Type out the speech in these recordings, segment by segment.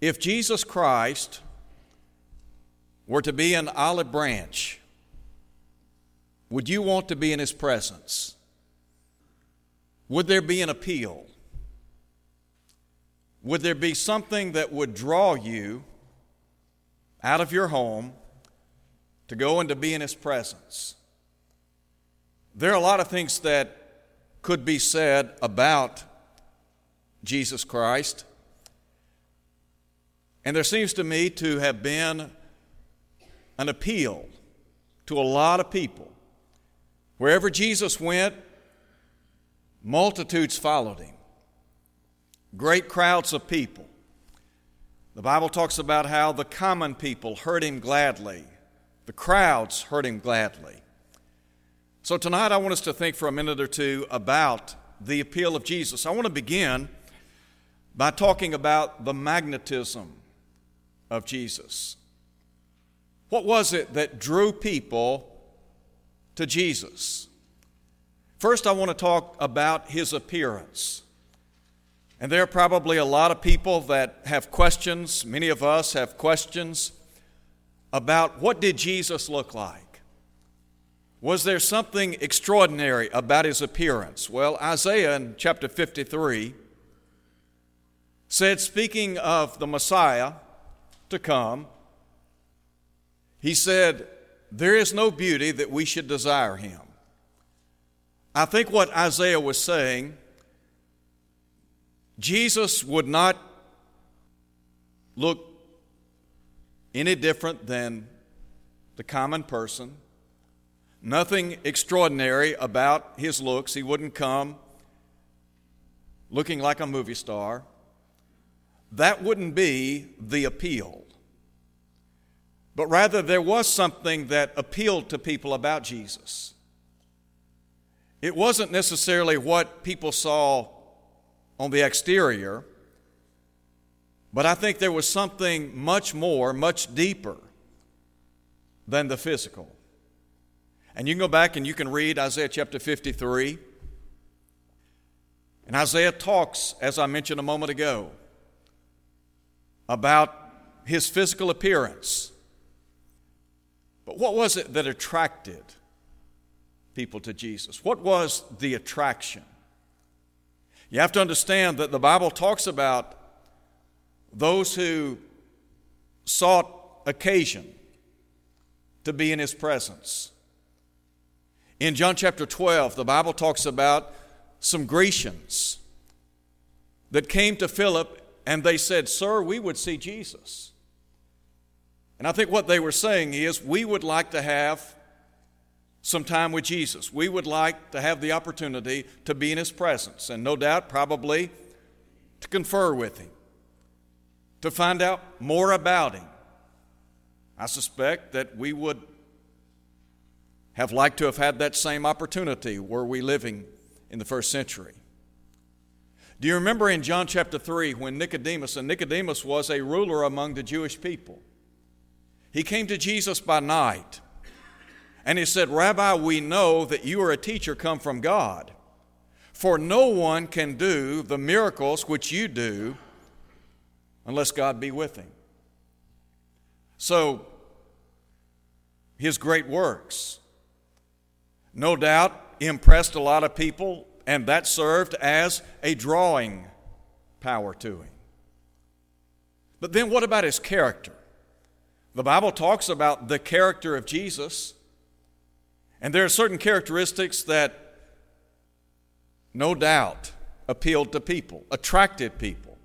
If Jesus Christ were to be an olive branch, would you want to be in his presence? Would there be an appeal? Would there be something that would draw you out of your home to go and to be in his presence? There are a lot of things that could be said about Jesus Christ. And there seems to me to have been an appeal to a lot of people. Wherever Jesus went, multitudes followed him, great crowds of people. The Bible talks about how the common people heard him gladly, the crowds heard him gladly. So tonight I want us to think for a minute or two about the appeal of Jesus. I want to begin by talking about the magnetism of Jesus. What was it that drew people to Jesus? First, I want to talk about his appearance. And there are probably a lot of people that have questions. Many of us have questions about what did Jesus look like? Was there something extraordinary about his appearance? Well, Isaiah in chapter 53 said, speaking of the Messiah to come, he said, There is no beauty that we should desire him. I think what Isaiah was saying, Jesus would not look any different than the common person. Nothing extraordinary about his looks. He wouldn't come looking like a movie star. That wouldn't be the appeal. But rather, there was something that appealed to people about Jesus. It wasn't necessarily what people saw on the exterior, but I think there was something much more, much deeper than the physical. And you can go back and you can read Isaiah chapter 53. And Isaiah talks, as I mentioned a moment ago, about his physical appearance. But what was it that attracted people to Jesus? What was the attraction? You have to understand that the Bible talks about those who sought occasion to be in His presence. In John chapter 12, the Bible talks about some Grecians that came to Philip and they said, Sir, we would see Jesus. And I think what they were saying is we would like to have some time with Jesus. We would like to have the opportunity to be in His presence, and no doubt, probably, to confer with Him, to find out more about Him. I suspect that we would have liked to have had that same opportunity were we living in the first century. Do you remember in John chapter 3 when Nicodemus, and Nicodemus was a ruler among the Jewish people, he came to Jesus by night and he said, Rabbi, we know that you are a teacher come from God, for no one can do the miracles which you do unless God be with him. So, his great works, no doubt, impressed a lot of people, and that served as a drawing power to him. But then, what about his character? The Bible talks about the character of Jesus, and there are certain characteristics that no doubt appealed to people, attracted people.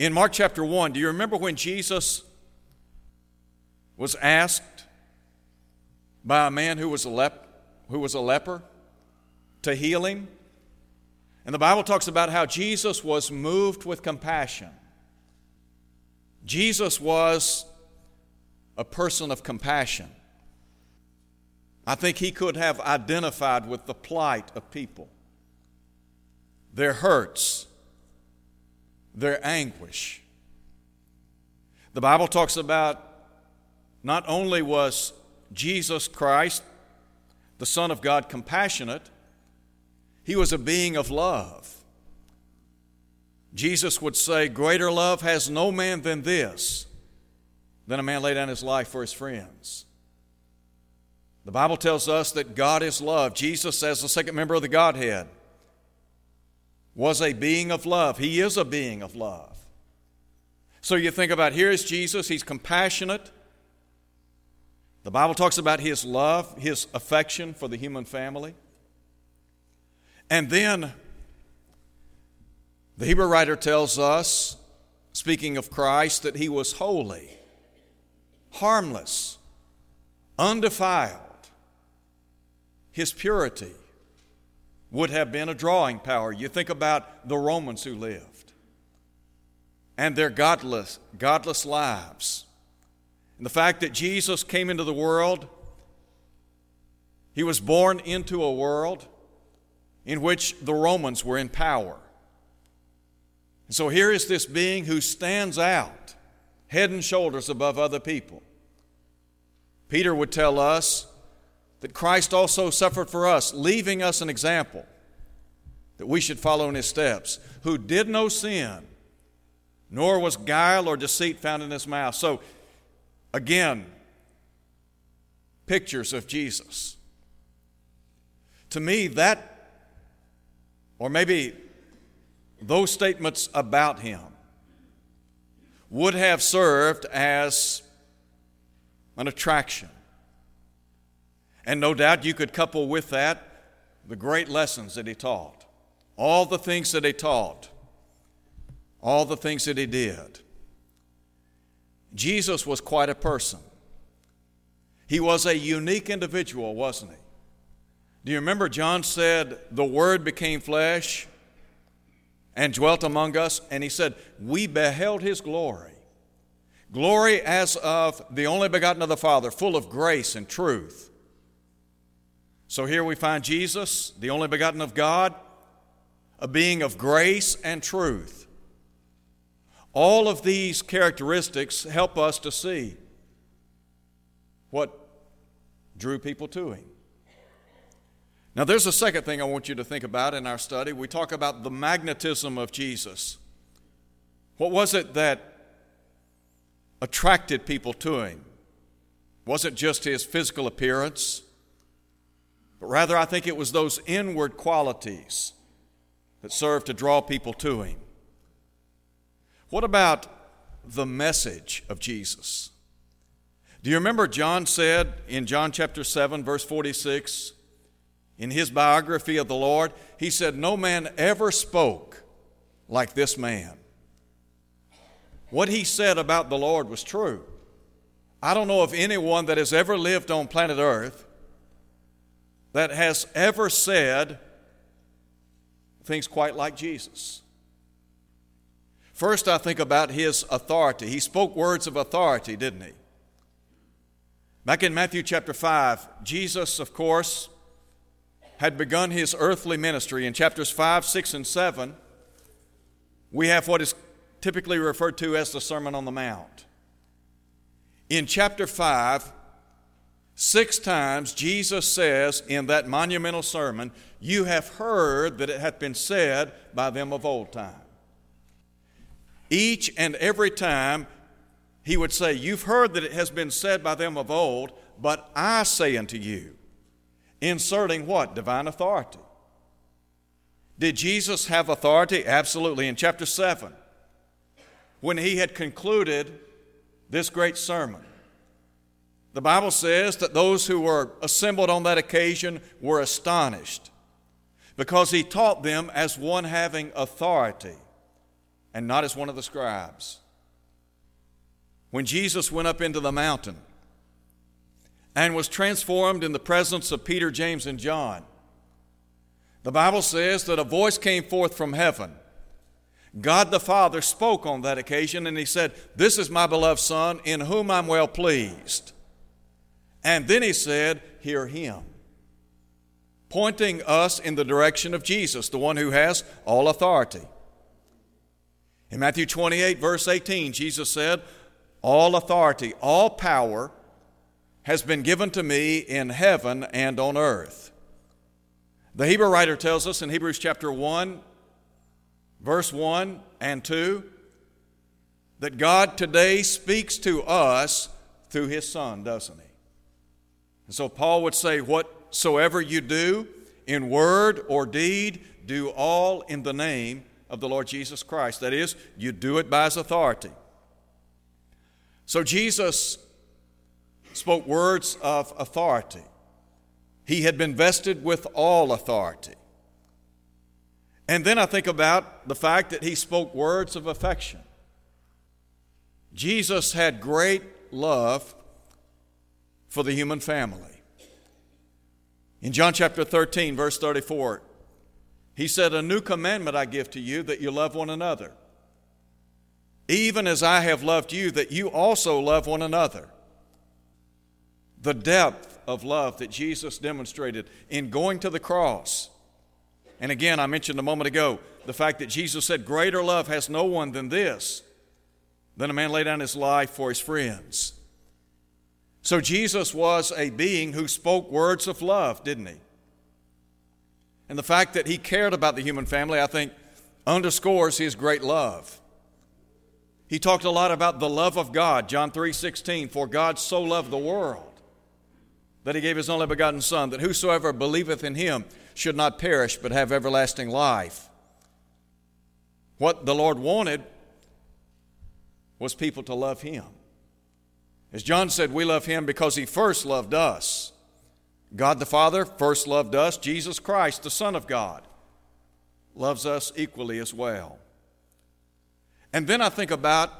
In Mark chapter 1, do you remember when Jesus was asked by a man who was a, lep- who was a leper to heal him? And the Bible talks about how Jesus was moved with compassion Jesus was a person of compassion. I think he could have identified with the plight of people, their hurts, their anguish. The Bible talks about not only was Jesus Christ, the Son of God, compassionate, he was a being of love. Jesus would say, Greater love has no man than this, than a man lay down his life for his friends. The Bible tells us that God is love. Jesus, as the second member of the Godhead, was a being of love. He is a being of love. So you think about here is Jesus, he's compassionate. The Bible talks about his love, his affection for the human family. And then the Hebrew writer tells us, speaking of Christ, that he was holy, harmless, undefiled. His purity would have been a drawing power. You think about the Romans who lived and their godless, godless lives. And the fact that Jesus came into the world, he was born into a world in which the Romans were in power. And so here is this being who stands out head and shoulders above other people. Peter would tell us that Christ also suffered for us, leaving us an example that we should follow in his steps, who did no sin, nor was guile or deceit found in his mouth. So, again, pictures of Jesus. To me, that, or maybe those statements about him would have served as an attraction. And no doubt you could couple with that the great lessons that he taught, all the things that he taught, all the things that he did. Jesus was quite a person. He was a unique individual, wasn't he? Do you remember John said, The Word became flesh and dwelt among us, and he said, We beheld his glory. Glory as of the only begotten of the Father, full of grace and truth. So here we find Jesus, the only begotten of God, a being of grace and truth. All of these characteristics help us to see what drew people to him. Now, there's a second thing I want you to think about in our study. We talk about the magnetism of Jesus. What was it that attracted people to him? Was it just his physical appearance? But rather, I think it was those inward qualities that served to draw people to him. What about the message of Jesus? Do you remember John said in John chapter 7, verse 46, in his biography of the Lord, he said, No man ever spoke like this man. What he said about the Lord was true. I don't know of anyone that has ever lived on planet Earth that has ever said things quite like Jesus. First, I think about his authority. He spoke words of authority, didn't he? Back in Matthew chapter 5, Jesus, of course, had begun his earthly ministry. In chapters 5, 6, and 7, we have what is typically referred to as the Sermon on the Mount. In chapter 5, six times Jesus says in that monumental sermon, You have heard that it hath been said by them of old time. Each and every time he would say, You've heard that it has been said by them of old, but I say unto you inserting what? Divine authority. Did Jesus have authority? Absolutely. In chapter 7, when he had concluded this great sermon, the Bible says that those who were assembled on that occasion were astonished because he taught them as one having authority and not as one of the scribes. When Jesus went up into the mountain, and was transformed in the presence of Peter, James, and John. The Bible says that a voice came forth from heaven, God the Father spoke on that occasion and he said, This is my beloved Son in whom I'm well pleased. And then he said, Hear him. Pointing us in the direction of Jesus, the one who has all authority. In Matthew 28, verse 18, Jesus said, All authority, all power has been given to me in heaven and on earth. The Hebrew writer tells us in Hebrews chapter 1, verse 1 and 2, that God today speaks to us through His Son, doesn't He? And so Paul would say, Whatsoever you do, in word or deed, do all in the name of the Lord Jesus Christ. That is, you do it by His authority. So Jesus spoke words of authority. He had been vested with all authority. And then I think about the fact that he spoke words of affection. Jesus had great love for the human family. In John chapter 13, verse 34, he said, A new commandment I give to you that you love one another. Even as I have loved you, that you also love one another. The depth of love that Jesus demonstrated in going to the cross and again, I mentioned a moment ago the fact that Jesus said, Greater love has no one than this, than a man lay down his life for his friends. So Jesus was a being who spoke words of love, didn't he? And the fact that he cared about the human family, I think, underscores his great love. He talked a lot about the love of God, John 3:16, for God so loved the world that he gave his only begotten son that whosoever believeth in him should not perish but have everlasting life. What the Lord wanted was people to love Him. As John said, we love Him because He first loved us. God the Father first loved us. Jesus Christ, the Son of God, loves us equally as well. And then I think about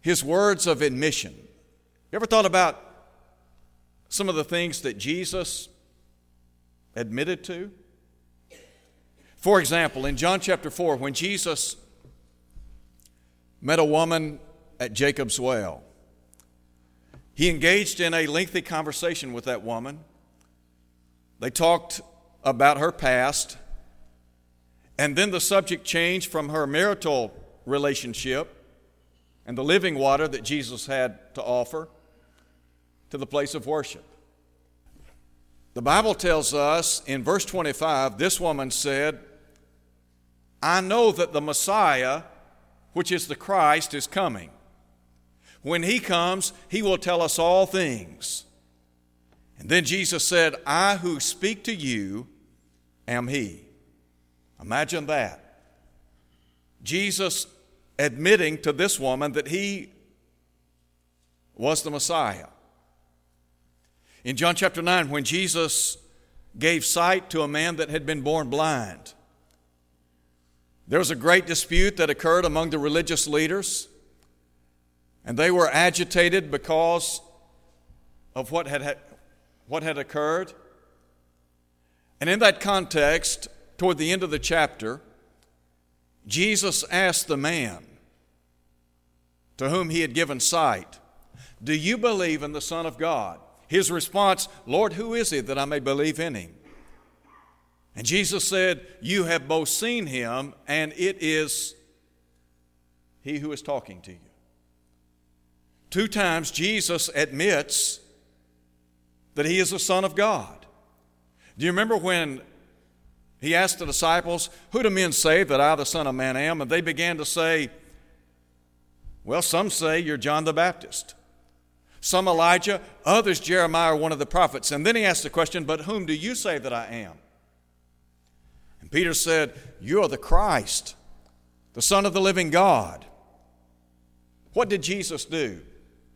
His words of admission. You ever thought about some of the things that Jesus admitted to? For example, in John chapter 4, when Jesus met a woman at Jacob's well, he engaged in a lengthy conversation with that woman. They talked about her past, and then the subject changed from her marital relationship and the living water that Jesus had to offer to the place of worship. The Bible tells us in verse 25 this woman said, I know that the Messiah, which is the Christ, is coming. When he comes, he will tell us all things. And then Jesus said, I who speak to you am he. Imagine that. Jesus admitting to this woman that he was the Messiah. In John chapter 9, when Jesus gave sight to a man that had been born blind, there was a great dispute that occurred among the religious leaders, and they were agitated because of what had, what had occurred. And in that context, toward the end of the chapter, Jesus asked the man to whom he had given sight, Do you believe in the Son of God? His response, Lord, who is he that I may believe in him? And Jesus said, You have both seen him, and it is he who is talking to you. Two times Jesus admits that he is the Son of God. Do you remember when he asked the disciples, Who do men say that I, the Son of Man, am? And they began to say, Well, some say you're John the Baptist some Elijah, others Jeremiah, or one of the prophets. And then he asked the question, But whom do you say that I am? And Peter said, You are the Christ, the Son of the living God. What did Jesus do?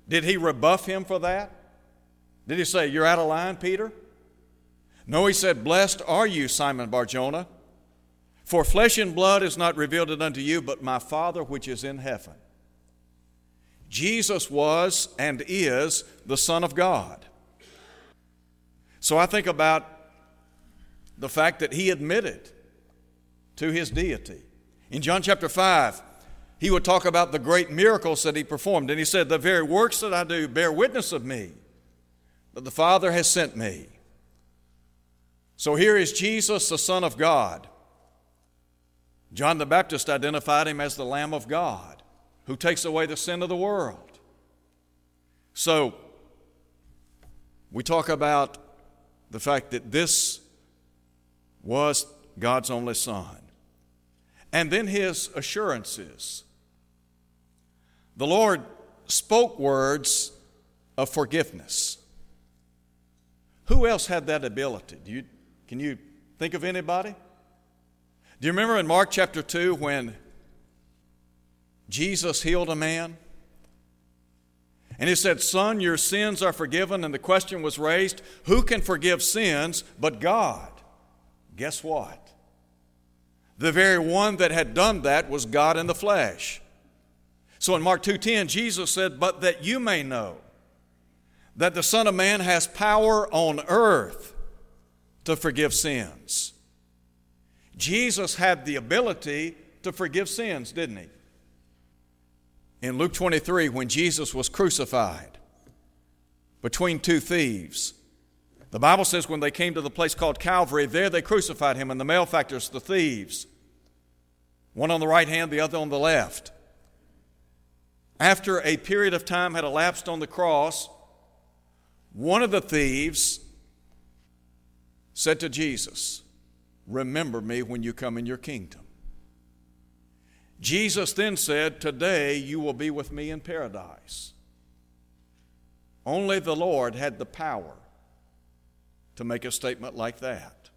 Did he rebuff him for that? Did he say, You're out of line, Peter? No, he said, Blessed are you, Simon Barjona, for flesh and blood is not revealed it unto you, but my Father which is in heaven. Jesus was and is the Son of God. So I think about the fact that he admitted to his deity. In John chapter 5, he would talk about the great miracles that he performed. And he said, The very works that I do bear witness of me, that the Father has sent me. So here is Jesus, the Son of God. John the Baptist identified him as the Lamb of God who takes away the sin of the world. So, we talk about the fact that this was God's only Son. And then his assurances. The Lord spoke words of forgiveness. Who else had that ability? Do you, can you think of anybody? Do you remember in Mark chapter 2 when Jesus healed a man? And he said, Son, your sins are forgiven. And the question was raised, Who can forgive sins but God? Guess what? The very one that had done that was God in the flesh. So in Mark 2:10 Jesus said, "But that you may know that the Son of man has power on earth to forgive sins." Jesus had the ability to forgive sins, didn't he? In Luke 23, when Jesus was crucified between two thieves, the Bible says when they came to the place called Calvary, there they crucified him, and the malefactors, the thieves, one on the right hand, the other on the left. After a period of time had elapsed on the cross, one of the thieves said to Jesus, Remember me when you come in your kingdom. Jesus then said, Today you will be with me in paradise. Only the Lord had the power to make a statement like that.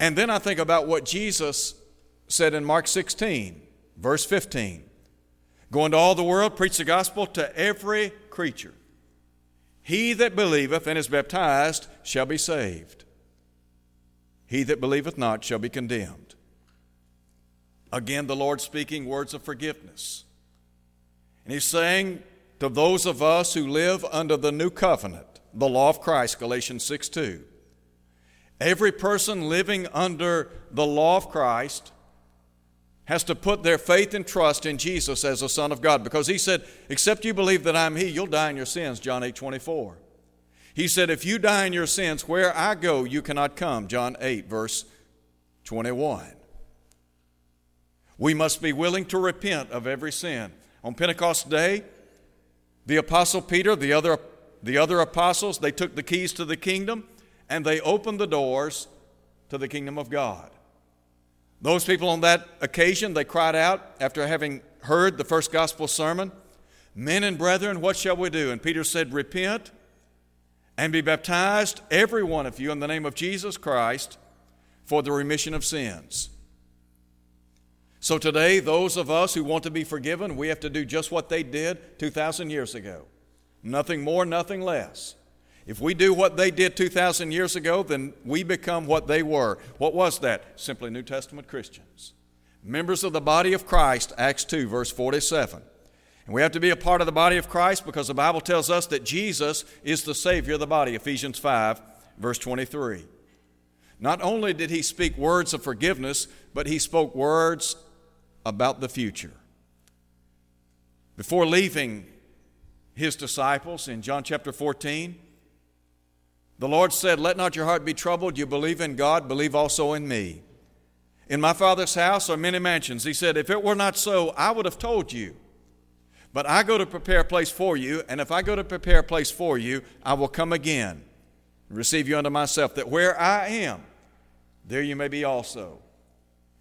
And then I think about what Jesus said in Mark 16, verse 15 Go into all the world, preach the gospel to every creature. He that believeth and is baptized shall be saved. He that believeth not shall be condemned. Again, the Lord speaking words of forgiveness. And He's saying to those of us who live under the new covenant, the law of Christ, Galatians 6 2. Every person living under the law of Christ has to put their faith and trust in Jesus as the Son of God because He said, Except you believe that I'm He, you'll die in your sins, John 8 24. He said, If you die in your sins, where I go, you cannot come, John 8, verse 21. We must be willing to repent of every sin. On Pentecost Day, the Apostle Peter, the other the other apostles, they took the keys to the kingdom and they opened the doors to the kingdom of God. Those people on that occasion, they cried out after having heard the first gospel sermon, Men and brethren, what shall we do? And Peter said, Repent and be baptized, every one of you, in the name of Jesus Christ for the remission of sins. So today, those of us who want to be forgiven, we have to do just what they did 2,000 years ago. Nothing more, nothing less. If we do what they did 2,000 years ago, then we become what they were. What was that? Simply New Testament Christians. Members of the body of Christ, Acts 2, verse 47. And we have to be a part of the body of Christ because the Bible tells us that Jesus is the Savior of the body, Ephesians 5, verse 23. Not only did he speak words of forgiveness, but he spoke words about the future. Before leaving his disciples in John chapter 14. The Lord said, Let not your heart be troubled. You believe in God, believe also in me. In my Father's house are many mansions. He said, If it were not so, I would have told you. But I go to prepare a place for you, and if I go to prepare a place for you, I will come again and receive you unto myself, that where I am, there you may be also.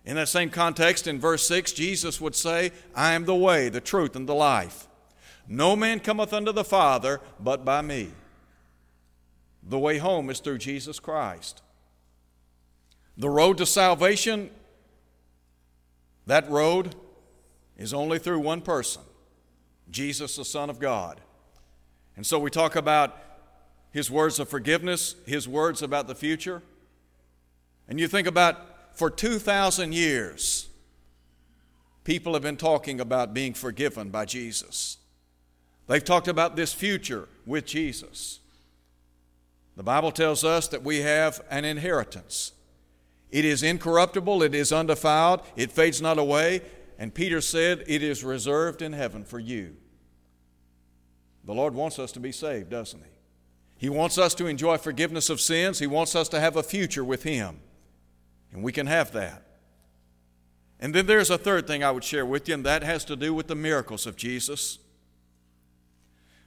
In that same context, in verse 6, Jesus would say, I am the way, the truth, and the life. No man cometh unto the Father but by me. The way home is through Jesus Christ. The road to salvation, that road is only through one person Jesus, the Son of God. And so we talk about his words of forgiveness, his words about the future. And you think about for 2,000 years, people have been talking about being forgiven by Jesus. They've talked about this future with Jesus. The Bible tells us that we have an inheritance. It is incorruptible, it is undefiled, it fades not away. And Peter said, It is reserved in heaven for you. The Lord wants us to be saved, doesn't He? He wants us to enjoy forgiveness of sins. He wants us to have a future with Him. And we can have that. And then there's a third thing I would share with you, and that has to do with the miracles of Jesus.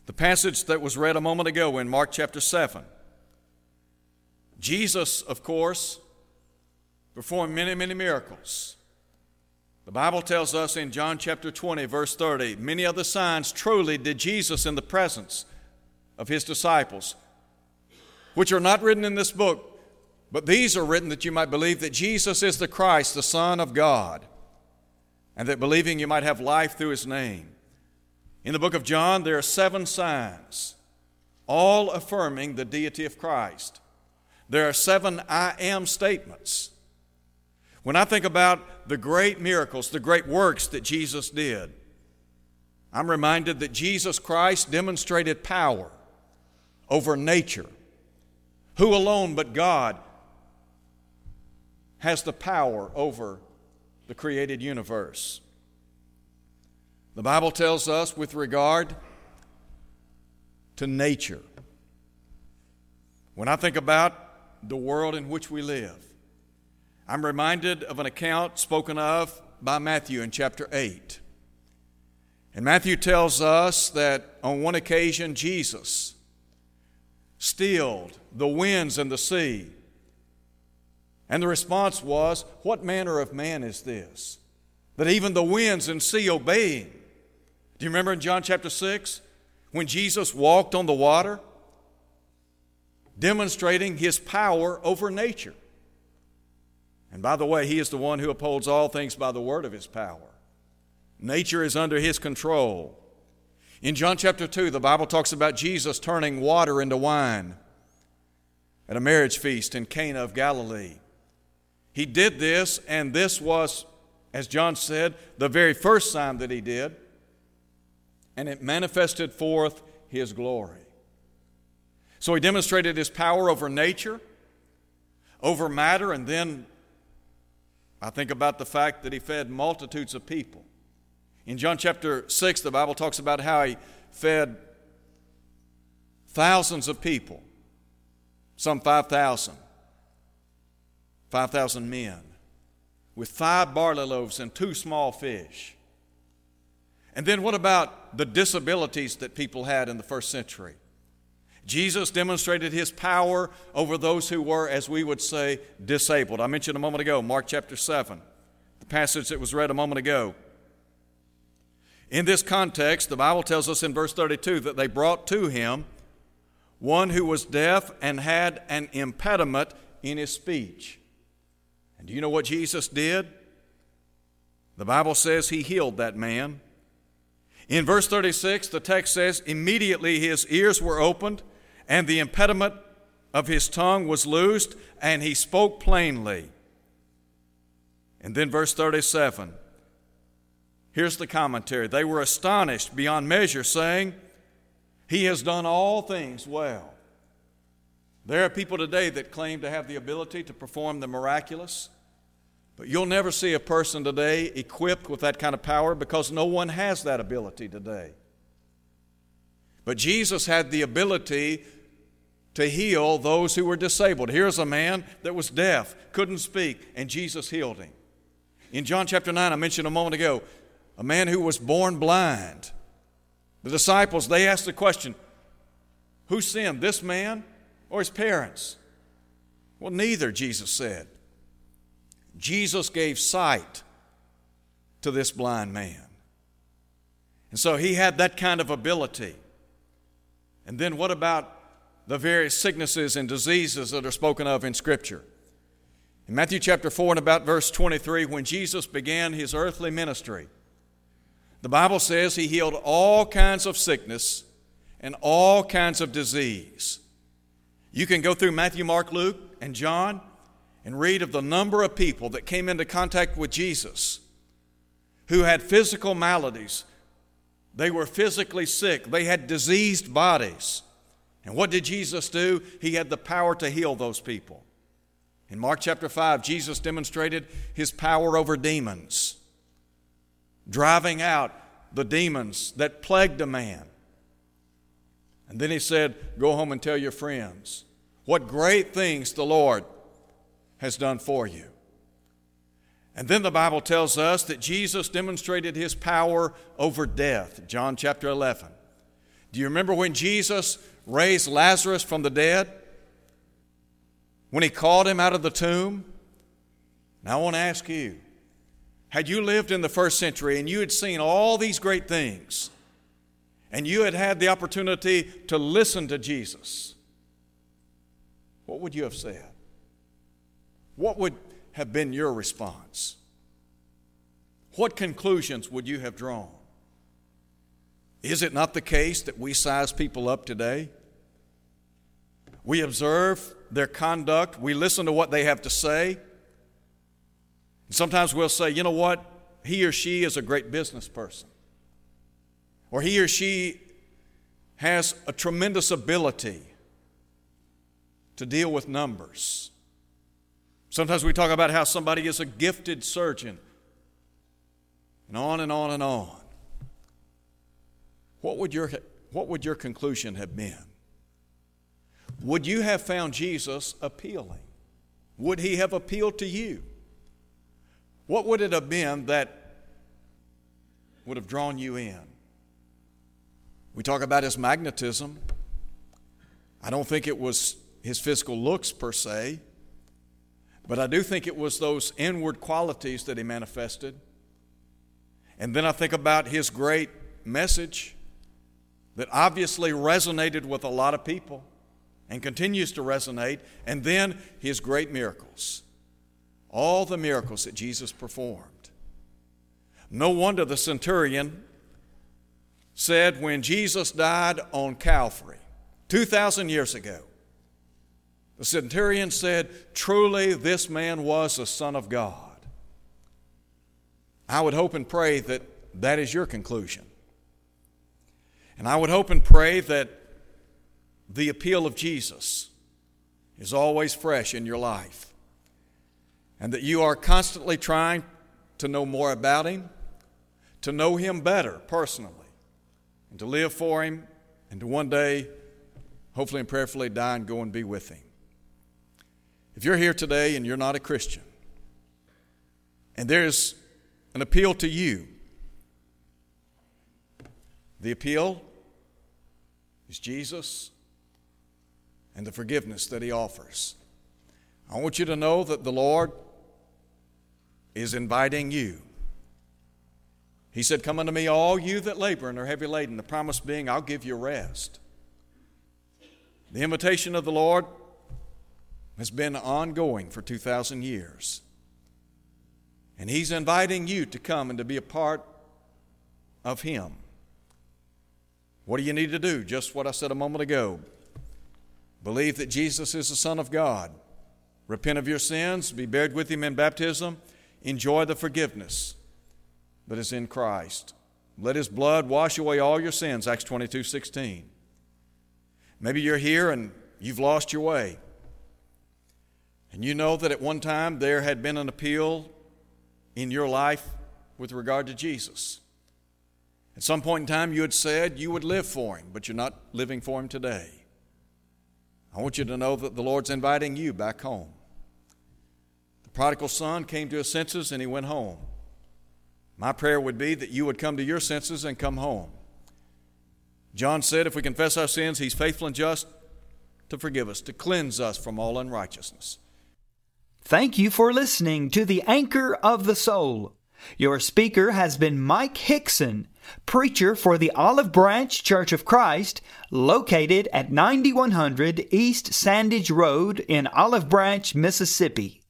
The passage that was read a moment ago in Mark chapter 7. Jesus, of course, performed many, many miracles. The Bible tells us in John chapter 20, verse 30, many other signs truly did Jesus in the presence of his disciples, which are not written in this book, but these are written that you might believe that Jesus is the Christ, the Son of God, and that believing you might have life through his name. In the book of John, there are seven signs, all affirming the deity of Christ. There are seven I am statements. When I think about the great miracles, the great works that Jesus did, I'm reminded that Jesus Christ demonstrated power over nature. Who alone but God has the power over the created universe? The Bible tells us with regard to nature. When I think about the world in which we live, I'm reminded of an account spoken of by Matthew in chapter 8. And Matthew tells us that on one occasion Jesus stilled the winds and the sea. And the response was, What manner of man is this? That even the winds and sea obey him. Do you remember in John chapter 6 when Jesus walked on the water, demonstrating his power over nature? And by the way, He is the one who upholds all things by the word of His power. Nature is under His control. In John chapter 2, the Bible talks about Jesus turning water into wine at a marriage feast in Cana of Galilee. He did this, and this was, as John said, the very first sign that he did, and it manifested forth his glory. So he demonstrated his power over nature, over matter, and then I think about the fact that he fed multitudes of people. In John chapter 6, the Bible talks about how he fed thousands of people, some 5,000, 5,000 men, with five barley loaves and two small fish. And then what about the disabilities that people had in the first century? Jesus demonstrated his power over those who were, as we would say, disabled. I mentioned a moment ago, Mark chapter 7, the passage that was read a moment ago. In this context, the Bible tells us in verse 32 that they brought to him one who was deaf and had an impediment in his speech. And do you know what Jesus did? The Bible says he healed that man. In verse 36, the text says, immediately his ears were opened and the impediment of his tongue was loosed, and he spoke plainly. And then, verse 37 here's the commentary. They were astonished beyond measure, saying, He has done all things well. There are people today that claim to have the ability to perform the miraculous, but you'll never see a person today equipped with that kind of power because no one has that ability today. But Jesus had the ability to heal those who were disabled. Here's a man that was deaf, couldn't speak, and Jesus healed him. In John chapter 9, I mentioned a moment ago, a man who was born blind. The disciples, they asked the question Who sinned, this man or his parents? Well, neither, Jesus said. Jesus gave sight to this blind man. And so he had that kind of ability. And then what about the various sicknesses and diseases that are spoken of in Scripture. In Matthew chapter 4 and about verse 23, when Jesus began his earthly ministry, the Bible says he healed all kinds of sickness and all kinds of disease. You can go through Matthew, Mark, Luke, and John and read of the number of people that came into contact with Jesus who had physical maladies. They were physically sick, they had diseased bodies. And what did Jesus do? He had the power to heal those people. In Mark chapter 5, Jesus demonstrated his power over demons, driving out the demons that plagued a man. And then he said, Go home and tell your friends what great things the Lord has done for you. And then the Bible tells us that Jesus demonstrated his power over death. John chapter 11. Do you remember when Jesus raised Lazarus from the dead? When he called him out of the tomb? Now I want to ask you had you lived in the first century and you had seen all these great things, and you had had the opportunity to listen to Jesus, what would you have said? What would have been your response? What conclusions would you have drawn? Is it not the case that we size people up today? We observe their conduct, we listen to what they have to say. Sometimes we'll say, you know what? He or she is a great business person. Or he or she has a tremendous ability to deal with numbers. Sometimes we talk about how somebody is a gifted surgeon, and on and on and on. What would your, what would your conclusion have been? Would you have found Jesus appealing? Would he have appealed to you? What would it have been that would have drawn you in? We talk about his magnetism. I don't think it was his physical looks per se, but I do think it was those inward qualities that he manifested. And then I think about his great message that obviously resonated with a lot of people and continues to resonate, and then his great miracles. All the miracles that Jesus performed. No wonder the centurion said when Jesus died on Calvary 2,000 years ago, the centurion said, Truly, this man was a Son of God. I would hope and pray that that is your conclusion. And I would hope and pray that the appeal of Jesus is always fresh in your life and that you are constantly trying to know more about Him, to know Him better personally, and to live for Him, and to one day, hopefully and prayerfully, die and go and be with Him. If you're here today and you're not a Christian, and there's an appeal to you, the appeal is Jesus and the forgiveness that He offers. I want you to know that the Lord is inviting you. He said, Come unto me, all you that labor and are heavy laden. The promise being, I'll give you rest. The invitation of the Lord has been ongoing for 2,000 years. And He's inviting you to come and to be a part of Him. What do you need to do? Just what I said a moment ago. Believe that Jesus is the Son of God. Repent of your sins, be buried with Him in baptism, enjoy the forgiveness that is in Christ. Let His blood wash away all your sins, Acts 22 16. Maybe you're here and you've lost your way. And you know that at one time there had been an appeal in your life with regard to Jesus. At some point in time, you had said you would live for Him, but you're not living for Him today. I want you to know that the Lord's inviting you back home. The prodigal son came to his senses and he went home. My prayer would be that you would come to your senses and come home. John said, if we confess our sins, he's faithful and just to forgive us, to cleanse us from all unrighteousness. Thank you for listening to the Anchor of the Soul. Your speaker has been Mike Hickson preacher for the Olive Branch Church of Christ, located at 9100 East Sandidge Road in Olive Branch, Mississippi.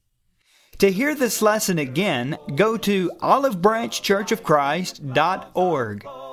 To hear this lesson again, go to olivebranchchurchofchrist.org.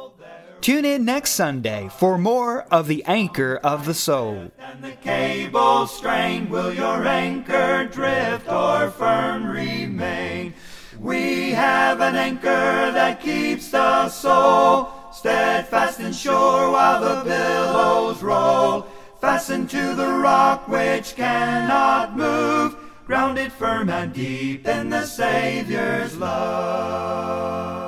Tune in next Sunday for more of the Anchor of the Soul. And the cable strain, will your anchor drift or firm remain? We have an anchor that keeps the soul steadfast and sure while the billows roll. Fastened to the rock which cannot move, grounded firm and deep in the Savior's love.